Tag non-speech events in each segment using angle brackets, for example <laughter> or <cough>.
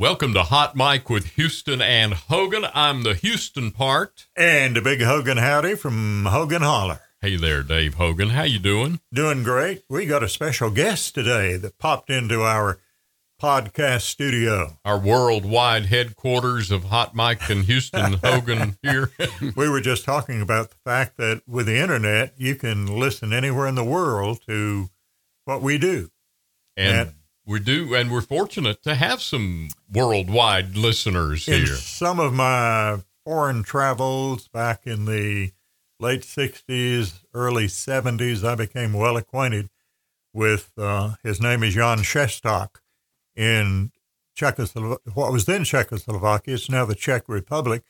Welcome to Hot Mic with Houston and Hogan. I'm the Houston part. And a big Hogan howdy from Hogan Holler. Hey there, Dave Hogan. How you doing? Doing great. We got a special guest today that popped into our podcast studio. Our worldwide headquarters of Hot Mic and Houston <laughs> Hogan here. <laughs> we were just talking about the fact that with the internet, you can listen anywhere in the world to what we do. And, and we do, and we're fortunate to have some worldwide listeners in here. Some of my foreign travels back in the late 60s, early 70s, I became well acquainted with, uh, his name is Jan Shestak in Czechoslovakia, what was then Czechoslovakia. It's now the Czech Republic.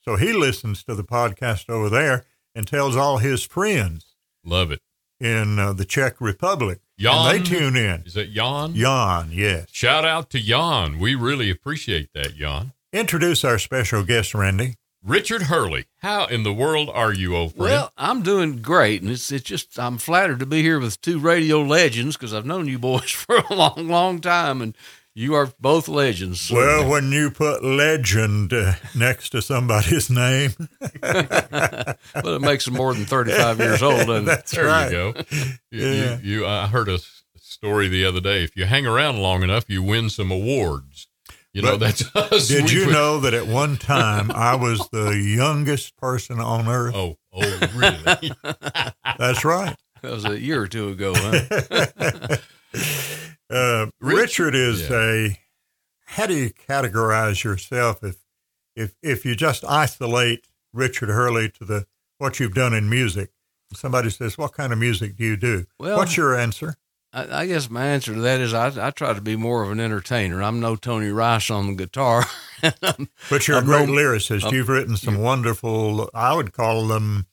So he listens to the podcast over there and tells all his friends. Love it. In uh, the Czech Republic. Jan, and they tune in. Is it Jan? Jan, yes. Shout out to Jan. We really appreciate that, Jan. Introduce our special guest, Randy. Richard Hurley. How in the world are you, old friend? Well, I'm doing great, and it's it's just I'm flattered to be here with two radio legends because I've known you boys <laughs> for a long, long time, and you are both legends. So. Well, when you put legend uh, next to somebody's name, <laughs> well, it makes them more than 35 years old. Doesn't That's there right. you go. You, Yeah. you, you, I heard a story the other day. If you hang around long enough, you win some awards. You know, But that's <laughs> us. did We you put- know that at one time I was the youngest person on earth? Oh, oh, really? <laughs> That's right. That was a year or two ago, huh? Rich- Richard is yeah. a. How do you categorize yourself if, if if you just isolate Richard Hurley to the what you've done in music? Somebody says, "What kind of music do you do?" Well- What's your answer? I, I guess my answer to that is I, I try to be more of an entertainer. I'm no Tony Rice on the guitar. <laughs> But you're I'm a great no- lyricist. I'm- You've written some wonderful. I would call them, for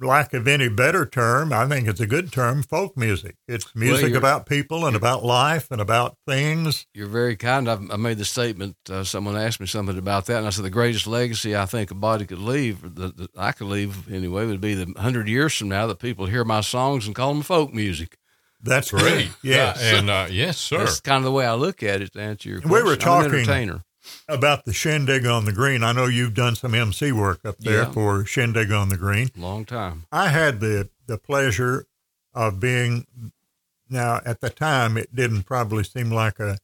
lack of any better term, I think it's a good term. Folk music. It's music you're- about people and about life and about things. You're very kind. I've, I made the statement. Uh, someone asked me something about that, and I said the greatest legacy I think a body could leave, that, that I could leave anyway, would be the hundred years from now that people hear my songs and call them folk music. That's Great. Yes. Yeah, and uh, yes, sir. That's kind of the way I look at it. To answer your We question, were I'm an talking- entertainer. About the Shindig on the Green. I know you've done some MC work up there Yeah. for Shindig on the Green. Long time. I had the the pleasure of being now at the time it didn't probably seem like a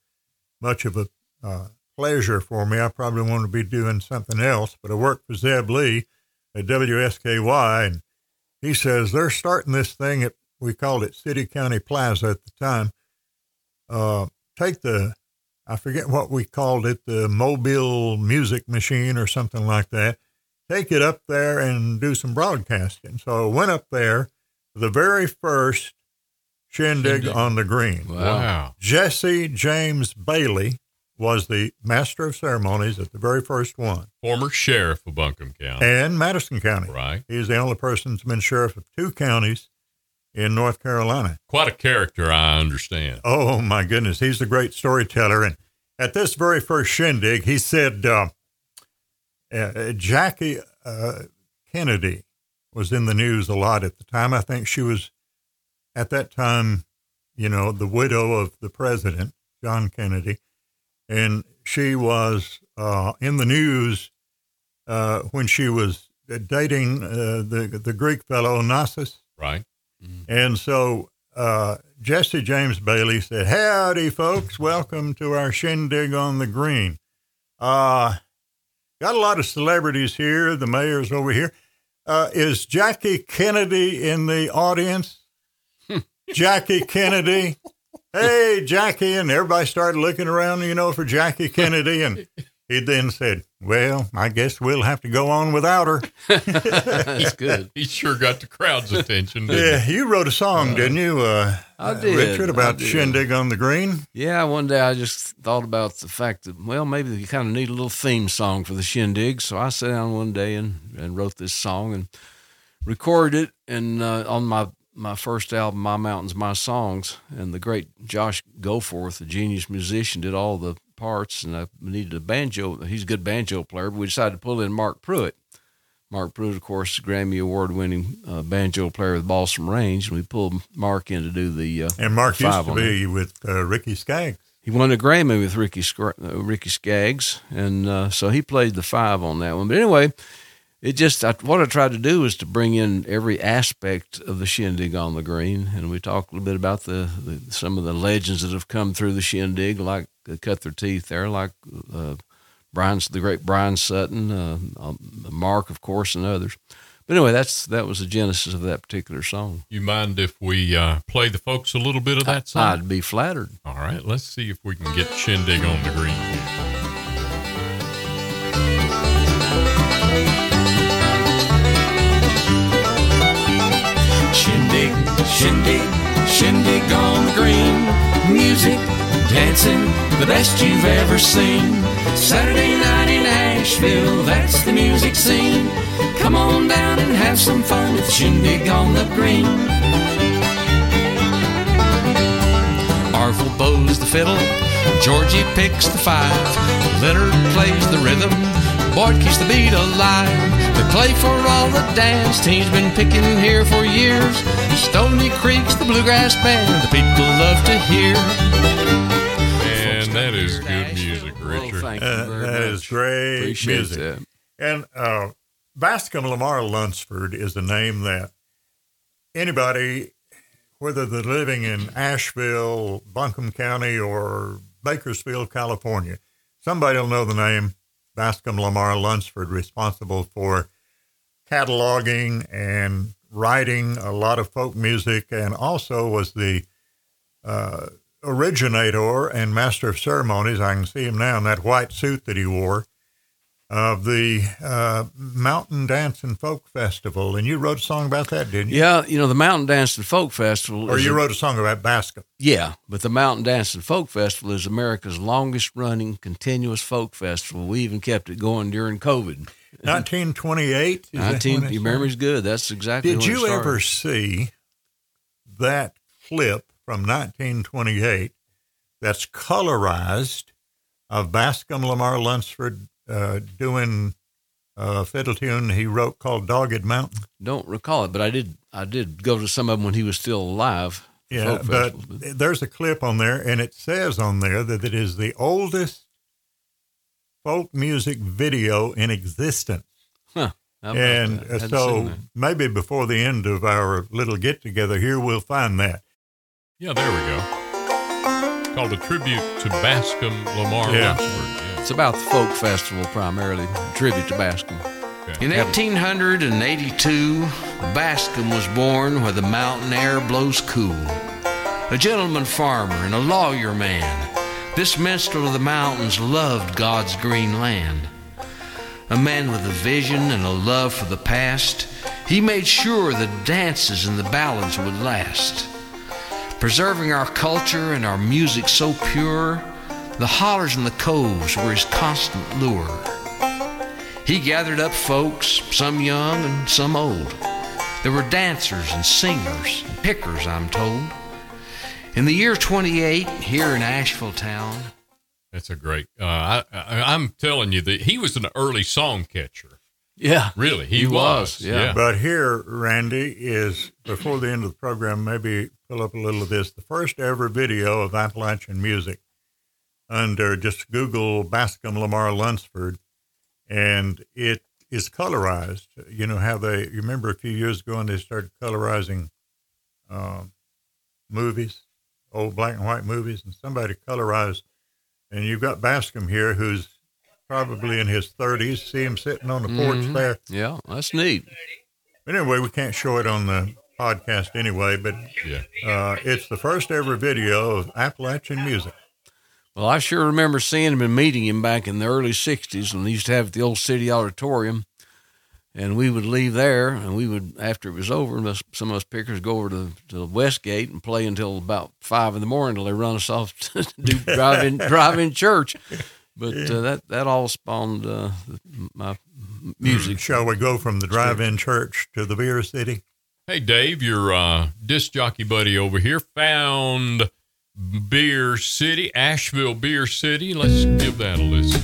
much of a uh, pleasure for me. I probably wanted to be doing something else, but I worked for Zeb Lee at WSKY, and he says they're starting this thing at we called it City County Plaza at the time. Uh, take the I forget what we called it, the mobile music machine or something like that. Take it up there and do some broadcasting. So I went up there the very first shindig, Shindig. on the green. Wow. wow. Jesse James Bailey was the master of ceremonies at the very first one. Former sheriff of Buncombe County. And Madison County. Right. He's the only person that's been sheriff of two counties in North Carolina. Quite a character, I understand. Oh my goodness, he's a great storyteller. And at this very first shindig, he said uh, uh, Jackie uh, Kennedy was in the news a lot at the time. I think she was at that time, you know, the widow of the president, John Kennedy, and she was uh, in the news uh, when she was dating uh, the the Greek fellow Onassis. Right. And so uh, Jesse James Bailey said, Howdy, folks. Welcome to our shindig on the green. Uh, got a lot of celebrities here. The mayor's over here. Uh, is Jackie Kennedy in the audience? <laughs> Jackie Kennedy. Hey, Jackie. And everybody started looking around, you know, for Jackie Kennedy. And he then said, Well, I guess we'll have to go on without her. <laughs> That's good. He sure got the crowd's attention. Didn't Yeah, you wrote a song, didn't you, uh, I uh, did, Richard, I about did. Shindig on the Green? Yeah, one day I just thought about the fact that, well, maybe you kind of need a little theme song for the shindig. So I sat down one day and, and wrote this song and recorded it and uh, on my, my first album, My Mountains, My Songs. And the great Josh Goforth, the genius musician, did all the parts. And I needed a banjo. He's a good banjo player, but we decided to pull in Mark Pruitt. Mark Pruitt, of course, Grammy Award winning uh, banjo player with Balsam Range. And we pulled Mark in to do the. Uh, And Mark used to be with uh, Ricky Skaggs. he won a Grammy with Ricky uh, Ricky Skaggs, and uh, so he played the five on that one. But anyway, it just I, what I tried to do was to bring in every aspect of the shindig on the green, and we talked a little bit about the, the some of the legends that have come through the shindig, like cut their teeth there, like uh, Bryan's the great Bryan Sutton, uh, um, Mark, of course, and others. But anyway, that's that was the genesis of that particular song. You mind if we uh, play the folks a little bit of that song? I'd be flattered. All right, let's see if we can get Shindig on the green. Shindig, shindig, shindig on the green. Music, dancing, the best you've ever seen. Saturday night in Asheville, that's the music scene. Come on down and have some fun with Shindig on the green. Arvil bows the fiddle, Georgie picks the five, Leonard plays the rhythm, Boyd keeps the beat alive. The play for all the dance teams been picking here for years. Stony Creek's the bluegrass band the people love to hear. And that is good music, Well, Richard. thank you Uh, very that much. is great Appreciate music. that. And uh, Bascom Lamar Lunsford is a name that anybody, whether they're living in Asheville, Buncombe County, or Bakersfield, California, somebody will know the name Bascom Lamar Lunsford, responsible for cataloging and writing a lot of folk music, and also was the uh, originator and master of ceremonies. I can see him now in that white suit that he wore of the uh, Mountain Dance and Folk Festival. And you wrote a song about that, didn't you? Yeah, you know the Mountain Dance and Folk Festival. Or you a- wrote a song about Bascom. Yeah, but the Mountain Dance and Folk Festival is America's longest running continuous folk festival. We even kept it going during COVID. <laughs> 1928. is that when 19, your memory's good. That's exactly Did you ever see that clip from 1928 that's colorized of Bascom Lamar Lunsford uh, doing a fiddle tune he wrote called Dogged Mountain? Don't recall it, but I did. I did go to some of them when he was still alive. Yeah, but there's a clip on there, and it says on there that it is the oldest folk music video in existence. Huh. And that? uh, Hadn't seen so maybe before the end of our little get together here, we'll find that. Yeah, there we go. It's called a tribute to Bascom Lamar Yeah. Lunsford. Yeah. it's about the folk festival primarily, a tribute to Bascom. Okay. In 1882, Bascom was born where the mountain air blows cool. A gentleman farmer and a lawyer man, this minstrel of the mountains loved God's green land. A man with a vision and a love for the past, he made sure the dances and the ballads would last. Preserving our culture and our music so pure, the hollers and the coves were his constant lure. He gathered up folks, some young and some old. There were dancers and singers and pickers, I'm told. In the year 28, here in Asheville town, That's a great. Uh, I, I, I'm telling you that he was an early song catcher. Yeah, Really, he, He was. was, yeah. But here, Randy, is before the end of the program, maybe pull up a little of this. The first ever video of Appalachian music under just Google Bascom Lamar Lunsford, and it is colorized. You know how they, you remember a few years ago when they started colorizing um, movies, old black and white movies, and somebody colorized, and you've got Bascom here who's probably in his 30s. See him sitting on the porch Mhm. there. yeah, that's neat. But anyway, we can't show it on the podcast anyway, but Yeah. uh, it's the first ever video of Appalachian music. Well, I sure remember seeing him and meeting him back in the early '60s when they used to have at the old city auditorium, and we would leave there, and we would after it was over, some of us pickers go over to, the to the Westgate and play until about five in the morning till they run us off <laughs> to do drive in <laughs> drive in church. But uh, that that all spawned uh, my music. Shall we go from the drive-in church to the beer city? Hey, Dave, your uh, disc jockey buddy over here found Beer City, Asheville Beer City. Let's give that a listen.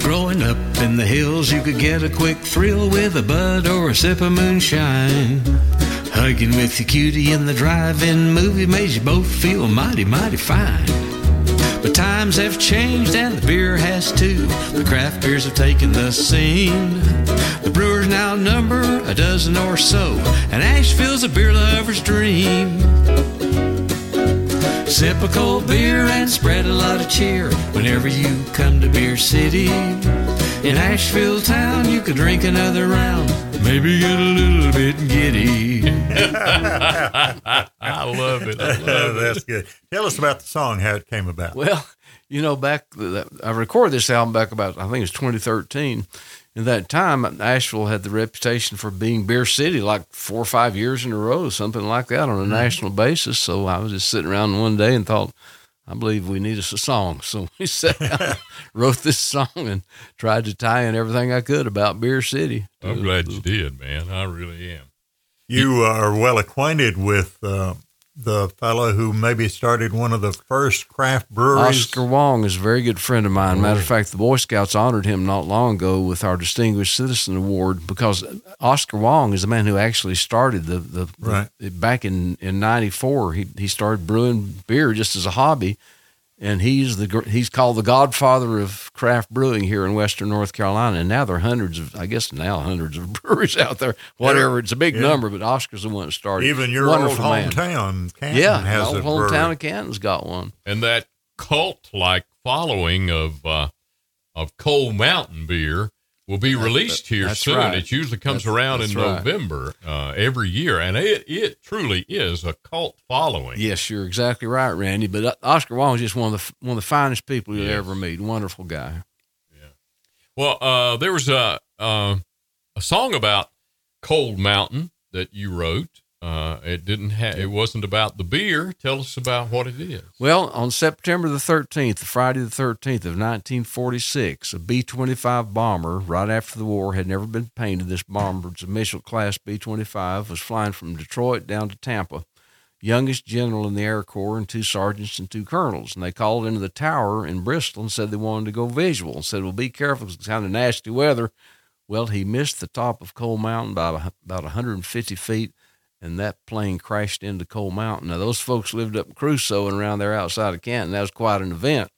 growing up in the hills, you could get a quick thrill with a bud or a sip of moonshine. Hugging with your cutie in the drive-in movie made you both feel mighty, mighty fine. But times have changed and the beer has too. The craft beers have taken the scene. The brewers now number a dozen or so, and Asheville's a beer lover's dream. Sip a cold beer and spread a lot of cheer whenever you come to Beer City. In Asheville town, you could drink another round, maybe get a little bit giddy. <laughs> I love it. I love <laughs> it. That's good. Tell us about the song, how it came about. Well, you know, back I recorded this album back about I think it was 2013. In that time, Asheville had the reputation for being beer city, like four or five years in a row, something like that, on a national basis. So I was just sitting around one day and thought, I believe we need us a song. <laughs> So we sat down, <laughs> wrote this song, and tried to tie in everything I could about Beer City. I'm glad you did, man. I really am. You are well acquainted with uh, the fellow who maybe started one of the first craft breweries. Oscar Wong is a very good friend of mine. Matter of oh. fact, the Boy Scouts honored him not long ago with our Distinguished Citizen Award because Oscar Wong is the man who actually started the the, Right. the back in in '94. He he started brewing beer just as a hobby, and he's the he's called the Godfather of craft brewing here in Western North Carolina. And now there are hundreds of I guess now hundreds of <laughs> breweries out there. Whatever, it's a big Yeah. number, but Oscar's the one that started. Even your Wonderful old man. hometown, Canton, Yeah, has old hometown brewery. of Canton's got one. and that cult like following of uh, of Cold Mountain beer will be released here that's soon. right. It usually comes That's- around in right. November uh, every year, and it it truly is a cult following. Yes, you're exactly right, Randy. But uh, Oscar Wong is just one of the one of the finest people you'll Yes. ever meet. Wonderful guy. Yeah. Well, uh, there was a uh, a song about Cold Mountain that you wrote. Uh, it didn't ha- it wasn't about the beer. Tell us about what it is. Well, on September the 13th, Friday the 13th of 1946, a B 25 bomber, right after the war, had never been painted. This bomber's a Mitchell class B 25, was flying from Detroit down to Tampa. Youngest general in the Air Corps, and two sergeants and two colonels. And they called into the tower in Bristol and said they wanted to go visual and said, Well, be careful, it's kind of nasty weather. Well, he missed the top of Cold Mountain by about 150 feet, and that plane crashed into Cold Mountain. Now, those folks lived up in Cruso and around there outside of Canton. That was quite an event.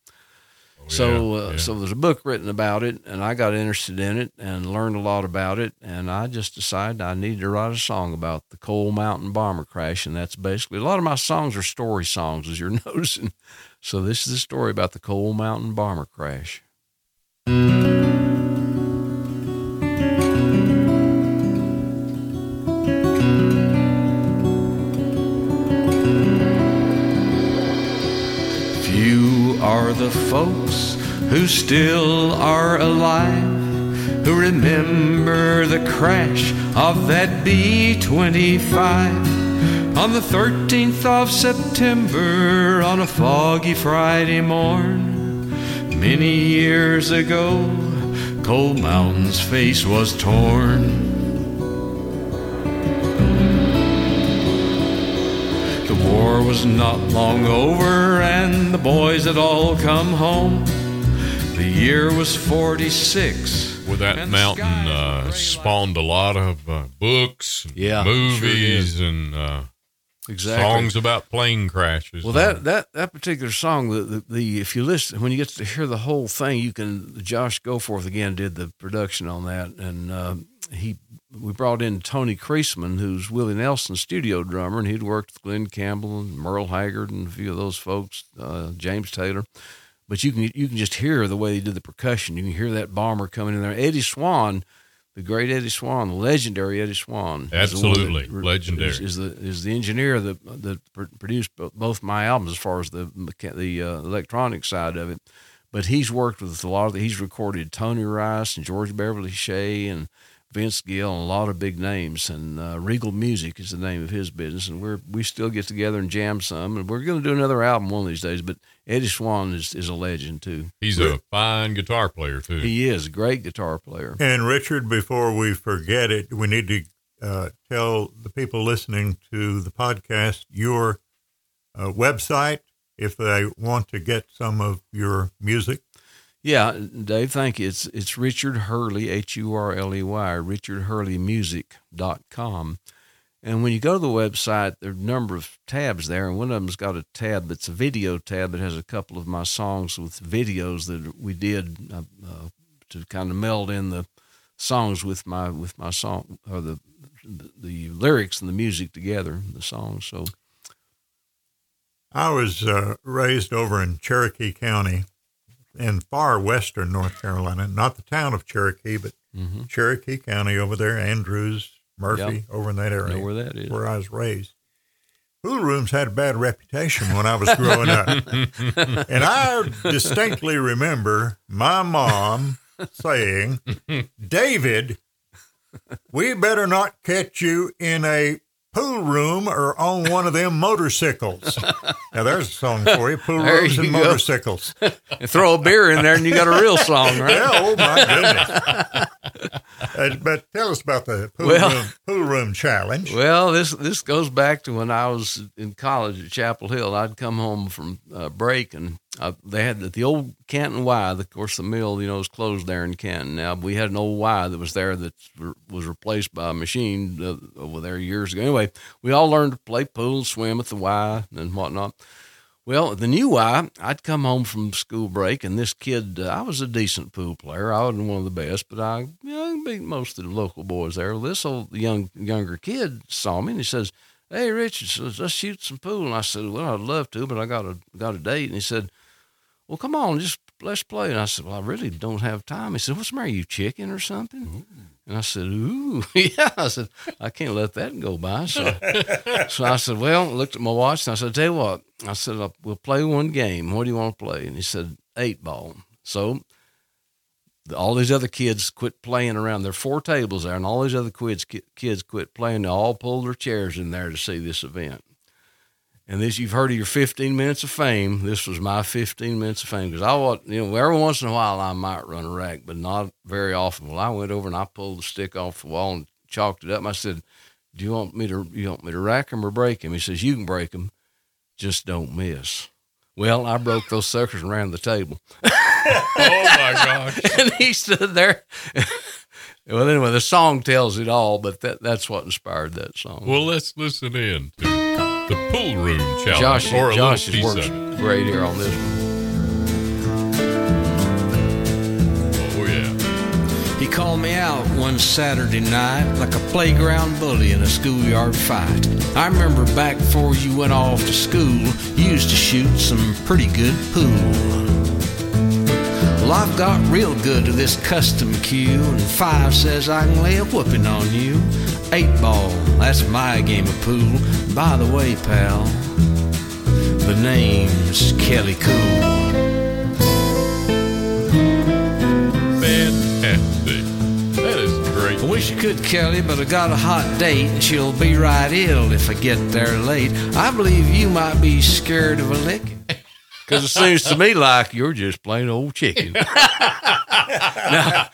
so, yeah, uh, yeah. so there's a book written about it, and I got interested in it and learned a lot about it. And I just decided I needed to write a song about the Cold Mountain bomber crash, and that's basically a lot of my songs are story songs, as you're <laughs> noticing. So this is the story about the Cold Mountain bomber crash. Folks who still are alive, who remember the crash of that B 25 on the 13th of September on a foggy Friday morn. Many years ago, Cold Mountain's face was torn. War was not long over, and the boys had all come home. The year was 46. Well, that mountain uh, spawned a lot of uh, books, and Yeah, sure movies, and uh, Exactly. songs about plane crashes. Well, that that that particular song, the, the the if you listen when you get to hear the whole thing, you can. Josh Goforth again did the production on that, and uh, he we brought in Tony Creasman, who's Willie Nelson's studio drummer, and he'd worked with Glen Campbell and Merle Haggard and a few of those folks, uh, James Taylor. But you can you can just hear the way he did the percussion. You can hear that bomber coming in there. Eddie Swan, the great Eddie Swan, the legendary Eddie Swan, is the Absolutely. that- Legendary. is, is the is the engineer that that pr- produced both my albums as far as the the uh, electronic side of it. But he's worked with a lot of. He's recorded Tony Rice and George Beverly Shea and Vince Gill and a lot of big names. And uh, Regal Music is the name of his business. And we're we still get together and jam some. And we're going to do another album one of these days. But Eddie Swan is is a legend too. he's a fine guitar player too. He is a great guitar player. And Richard, before we forget it, we need to uh, tell the people listening to the podcast your uh, website if they want to get some of your music. Yeah, Dave, thank you. It's it's Richard Hurley, H U R L E Y, richardhurleymusic.com. And when you go to the website, there are a number of tabs there, and one of them's got a tab that's a video tab that has a couple of my songs with videos that we did uh, uh, to kind of meld in the songs with my with my song or the the lyrics and the music together, the songs. So I was uh, raised over in Cherokee County in far western North Carolina, not the town of Cherokee, but mm-hmm. Cherokee County over there, Andrews, Murphy, Yep. over in that area. know where that is. where I was raised. Pool rooms had a bad reputation when I was growing up. <laughs> and I distinctly remember my mom saying, David, we better not catch you in a pool room or on one of them motorcycles. <laughs> Now, there's a song for you pool There rooms you and go. motorcycles. <laughs> Throw a beer in there, and you got a real song, right? Yeah, oh my goodness. <laughs> Uh, but tell us about the pool, Well- room, pool room challenge. Well, this this goes back to when I was in college at Chapel Hill. I'd come home from uh, break, and uh, they had the, the old Canton Y. Of course, the mill, you know, is closed there in Canton. Now we had an old Y that was there that was replaced by a machine uh, over there years ago. Anyway, we all learned to play pool, swim at the Y, and whatnot. Well, the new I, I'd come home from school break, and this kid, uh, I was a decent pool player. I wasn't one of the best, but I, you know, beat most of the local boys there. This old young younger kid saw me, and he says, "Hey, Richard, let's shoot some pool." And I said, "Well, I'd love to, but I got a got a date." And he said, "Well, come on, just let's play." And I said, "Well, I really don't have time." He said, "What's the matter? You chicken or something?" And I said, "Ooh, <laughs> yeah." I said, "I can't let that go by." So, <laughs> so I said, "Well," I looked at my watch and I said, "Tell you what," I said, "We'll play one game. What do you want to play?" And he said, eight ball." So all these other kids quit playing around. There are four tables there, and all these other kids kids quit playing. They all pulled their chairs in there to see this event. And this, you've heard of your 15 minutes of fame. This was my 15 minutes of fame because I was, you know, every once in a while I might run a rack, but not very often. Well, I went over and I pulled the stick off the wall and chalked it up. And I said, "Do you want me to? You want me to rack him or break him?" He says, "You can break him, just don't miss." Well, I broke those suckers and ran the table, <laughs> Oh my gosh. <laughs> and he stood there. <laughs> well, anyway, the song tells it all, but that that's what inspired that song. Well, let's listen in the pool room challenge Josh, or a Josh little has piece worked of it. great here on this one. Oh yeah. He called me out one Saturday night like a playground bully in a schoolyard fight. I remember back before you went off to school, you used to shoot some pretty good pool. Well, I've got real good to this custom cue, and five says I can lay a whooping on you. Eight ball, that's my game of pool. By the way, pal, the name's Kelly Cool. Fantastic. That is great. I wish you could, Kelly, but I got a hot date and she'll be right ill if I get there late. I believe you might be scared of a licking. Because it seems to me like you're just plain old chicken. now,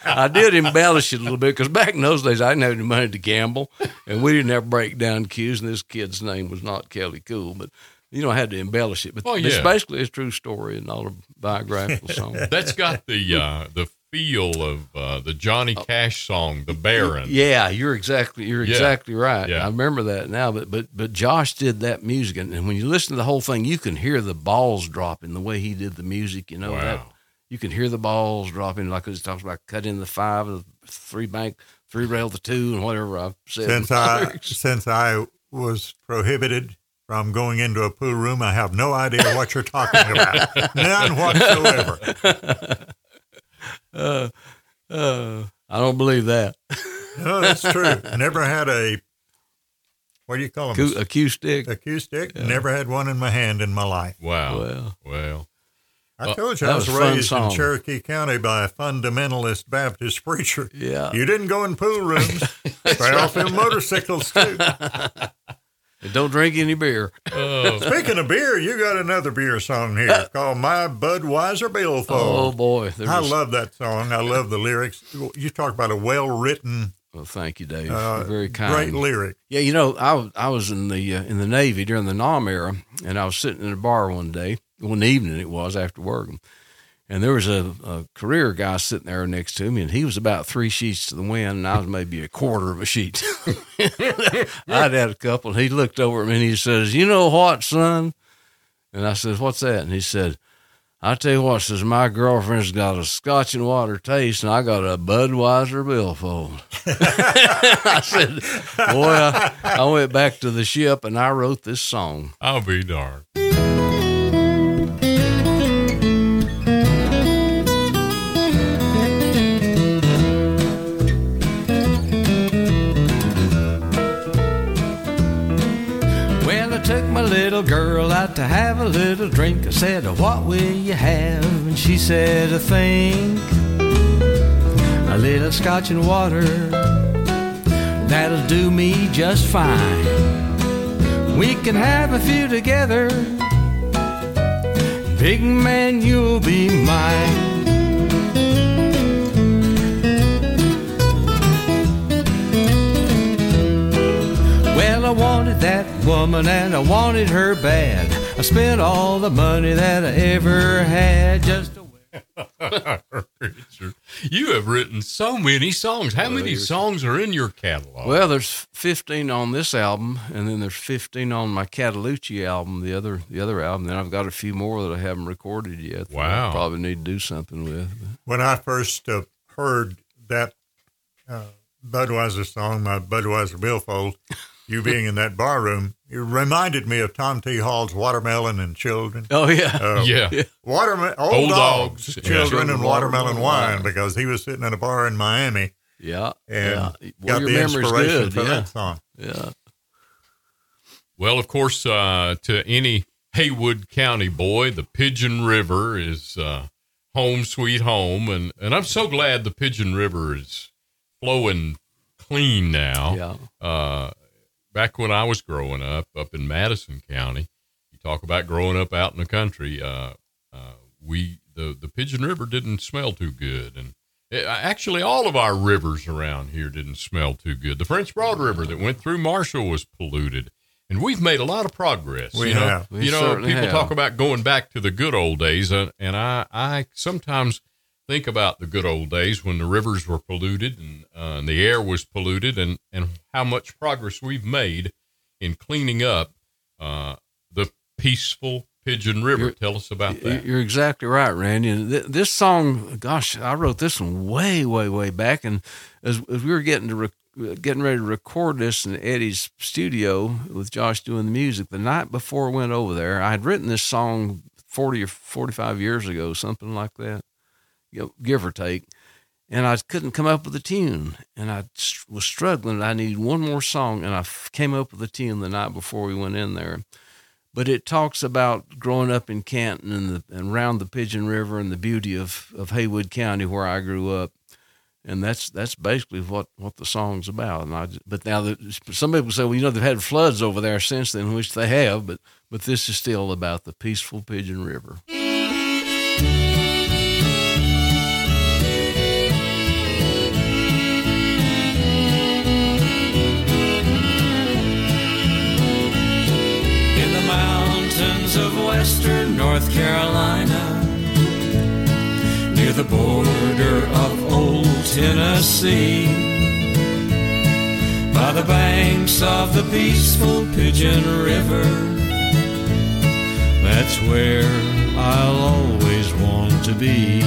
I did embellish it a little bit because back in those days, I didn't have any money to gamble, and we didn't have breakdown cues, and this kid's name was not Kelly Cool, but you know, I had to embellish it. But Oh, it's basically a true story and not a biographical song. That's got the uh, the feel of uh, the Johnny Cash song, "The Baron." Oh. Yeah, you're exactly you're Yeah. exactly right. Yeah. I remember that now. But but but Josh did that music, and, and when you listen to the whole thing, you can hear the balls dropping the way he did the music. You know that you can hear the balls dropping, like he talks about cutting the five, the three bank, three rail the two, and whatever I've said. since I since I was prohibited from going into a pool room, I have no idea what you're talking about. <laughs> None whatsoever. <laughs> uh, uh, I don't believe that. No, that's true. Never had a what do you call them? Cue- A cue stick. A cue stick. Never had one in my hand in my life. Wow. Well, Well, I told you that I was, was raised in. Cherokee County by a fundamentalist Baptist preacher. yeah. You didn't go in pool rooms. <laughs> Stay off them motorcycles too. And don't drink any beer. uh, Speaking of beer, you got another beer song here called "My Budweiser Billfold." Oh boy, there I was- love that song. I love the lyrics. You talk about a well-written, Well, thank you, Dave. uh, You're very kind. great lyric. Yeah, you know, I was I was in the uh, in the Navy during the Nam era, and I was sitting in a bar one day, one evening it was after work, And there was a, a career guy sitting there next to me, and he was about three sheets to the wind, and I was maybe a quarter of a sheet. <laughs> I'd had a couple, and he looked over at me and he says, "You know what, son?" And I said, "What's that?" And he said, "I tell you what," says my girlfriend's got a Scotch and water taste, and I got a Budweiser billfold. <laughs> I said, "Boy, I, I went back to the ship and I wrote this song." I'll be darned. My little girl out to have a little drink. I said, What will you have? And she said, I think a little scotch and water. That'll do me just fine. We can have a few together. Big man, you'll be mine. I wanted that woman and I wanted her bad. I spent all the money that I ever had just to. Richard, <laughs> you have written so many songs. How many songs are in your catalog? Well, there's 15 on this album, and then there's 15 on my Cataloochee album, the other the other album. Then I've got a few more that I haven't recorded yet. that I Wow. probably need to do something with. When I first uh, heard that uh, Budweiser song, my Budweiser billfold, you being in that bar room, it reminded me of Tom T. Hall's Watermelon and Children. Oh yeah, Uh, <laughs> yeah. Watermelon, old, Old dogs, dogs, yeah. children, Children, and watermelon, watermelon wine, wine. because he was sitting in a bar in Miami yeah, and yeah. got Well, your the inspiration good. for Yeah, that song. yeah. Well, of course, uh, to any Haywood County boy, the Pigeon River is uh, home sweet home, and and I'm so glad the Pigeon River is flowing clean now. Yeah. Uh, back when I was growing up, up in Madison County, you talk about growing up out in the country. Uh, uh, we the the Pigeon River didn't smell too good, and it, actually all of our rivers around here didn't smell too good. The French Broad River that went through Marshall was polluted, and we've made a lot of progress. We you know, have. We you know, people have. talk about going back to the good old days, and, and I I sometimes think about the good old days when the rivers were polluted and, uh, and the air was polluted and, and how much progress we've made in cleaning up uh, the peaceful Pigeon River. You're- Tell us about that. You're exactly right, Randy. And th- this song, gosh, I wrote this one way, way, way back. And as, as we were getting to rec- getting ready to record this in Eddie's studio with Josh doing the music, the night before I went over there, I had written this song forty or forty-five years ago, something like that, you know, give or take. And I couldn't come up with a tune, and I was struggling. I needed one more song, and I came up with a tune the night before we went in there but it talks about growing up in Canton and, the, and around the Pigeon River and the beauty of, of Haywood County where I grew up. And that's that's basically what, what the song's about. And I, but now that some people say, well, you know, they've had floods over there since then, which they have. But but this is still about the peaceful Pigeon River. Western North Carolina, near the border of old Tennessee, by the banks of the peaceful Pigeon River, that's where I'll always want to be.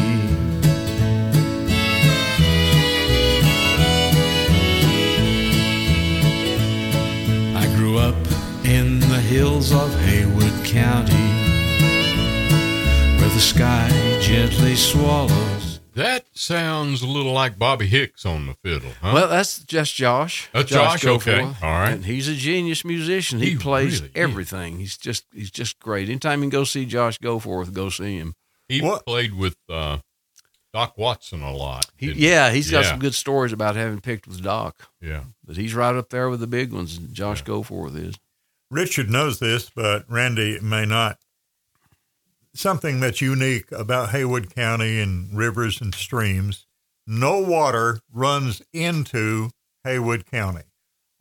I grew up in the hills of Haywood County, the sky gently swallows. that sounds a little like Bobby Hicks on the fiddle, huh? Well, that's just Josh. That's Josh, okay. All right. And he's a genius musician. He, He plays really is. everything. He's just he's just great. Anytime you can go see Josh Goforth, go see him. he What- played with uh, Doc Watson a lot. He, didn't yeah, he's got Yeah. some good stories about having picked with Doc. Yeah. But he's right up there with the big ones. Josh Goforth is. Richard knows this, but Randy may not. Something that's unique about Haywood County and rivers and streams no water runs into Haywood County.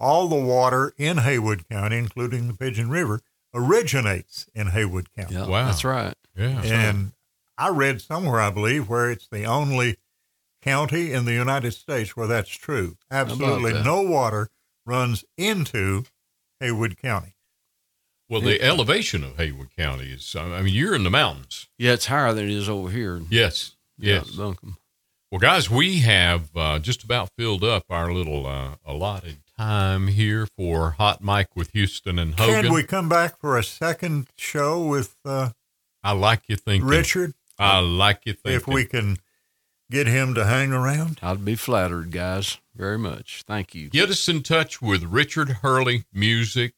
All the water in Haywood County, including the Pigeon River, originates in Haywood County. Yeah, Wow. that's right. Yeah. And I read somewhere, I believe, where it's the only county in the United States where that's true. Absolutely that? no water runs into Haywood County. Well, the elevation of Haywood County is, I mean, you're in the mountains. Yeah, it's higher than it is over here. Yes. Yes. Yeah, Buncombe. Well, guys, we have uh, just about filled up our little uh, allotted time here for Hot Mic with Houston and Hogan. Can we come back for a second show with uh, I like you thinking. Richard? I like you thinking. If we can get him to hang around? I'd be flattered, guys, very much. Thank you. Get us in touch with Richard Hurley Music.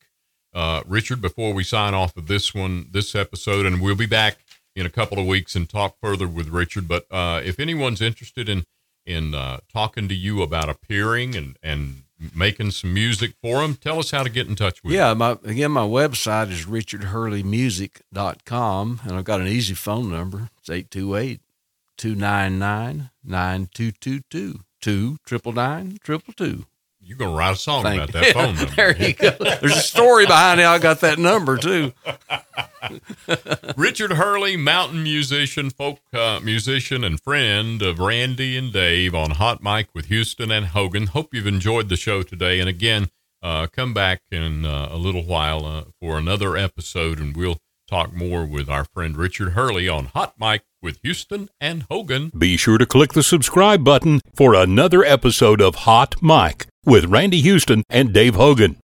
Uh, Richard, before we sign off of this one, this episode, and we'll be back in a couple of weeks and talk further with Richard. But uh, if anyone's interested in in uh, talking to you about appearing and and making some music for them, tell us how to get in touch with. Yeah, my again, my website is richardhurleymusic.com, and I've got an easy phone number. It's 828 299 9222 two triple nine triple two. You. You're gonna write a song Thank about you. <laughs> that phone number. there you go. There's a story behind how I got that number too. <laughs> Richard Hurley, mountain musician, folk uh, musician, and friend of Randy and Dave on Hot Mic with Houston and Hogan. Hope you've enjoyed the show today. And again, uh, come back in uh, a little while uh, for another episode, and we'll talk more with our friend Richard Hurley on Hot Mic with Houston and Hogan. Be sure to click the subscribe button for another episode of Hot Mic with Randy Houston and Dave Hogan.